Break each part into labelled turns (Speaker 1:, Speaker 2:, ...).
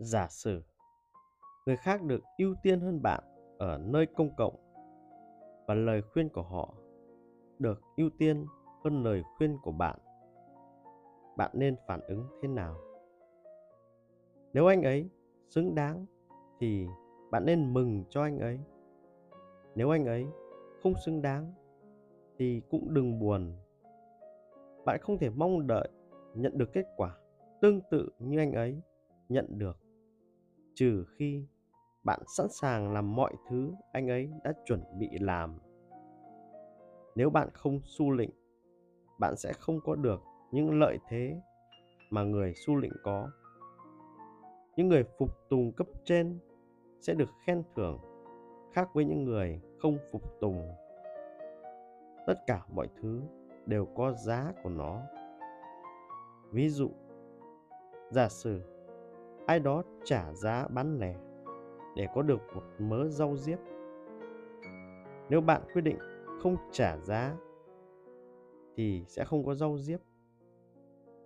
Speaker 1: Giả sử, người khác được ưu tiên hơn bạn ở nơi công cộng và lời khuyên của họ được ưu tiên hơn lời khuyên của bạn bạn nên phản ứng thế nào? Nếu anh ấy xứng đáng thì bạn nên mừng cho anh ấy. Nếu anh ấy không xứng đáng thì cũng đừng buồn. Bạn không thể mong đợi nhận được kết quả tương tự như anh ấy nhận được trừ khi bạn sẵn sàng làm mọi thứ anh ấy đã chuẩn bị làm. Nếu bạn không su lịnh, bạn sẽ không có được những lợi thế mà người su lịnh có. Những người phục tùng cấp trên sẽ được khen thưởng khác với những người không phục tùng. Tất cả mọi thứ đều có giá của nó. Ví dụ, giả sử ai đó trả giá bán lẻ để có được một mớ rau diếp. Nếu bạn quyết định không trả giá thì sẽ không có rau diếp.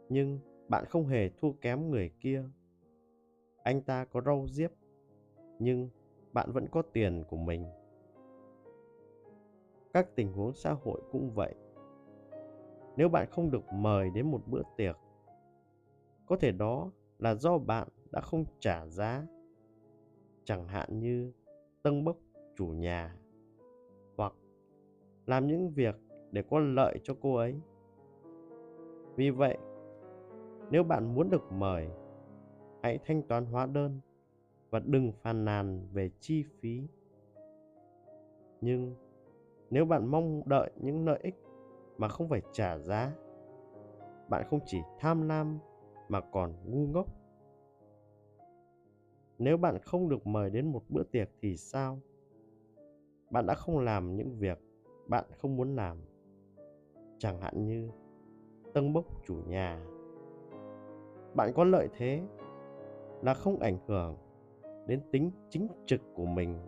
Speaker 1: Nhưng bạn không hề thua kém người kia. Anh ta có rau diếp, nhưng bạn vẫn có tiền của mình. Các tình huống xã hội cũng vậy. Nếu bạn không được mời đến một bữa tiệc, có thể đó là do bạn đã không trả giá. Chẳng hạn như tâng bốc chủ nhà hoặc làm những việc để có lợi cho cô ấy. Vì vậy, nếu bạn muốn được mời, hãy thanh toán hóa đơn và đừng phàn nàn về chi phí. Nhưng nếu bạn mong đợi những lợi ích mà không phải trả giá, bạn không chỉ tham lam mà còn ngu ngốc. Nếu bạn không được mời đến một bữa tiệc thì sao? Bạn đã không làm những việc bạn không muốn làm. Chẳng hạn như tâng bốc chủ nhà. Bạn có lợi thế là không ảnh hưởng đến tính chính trực của mình.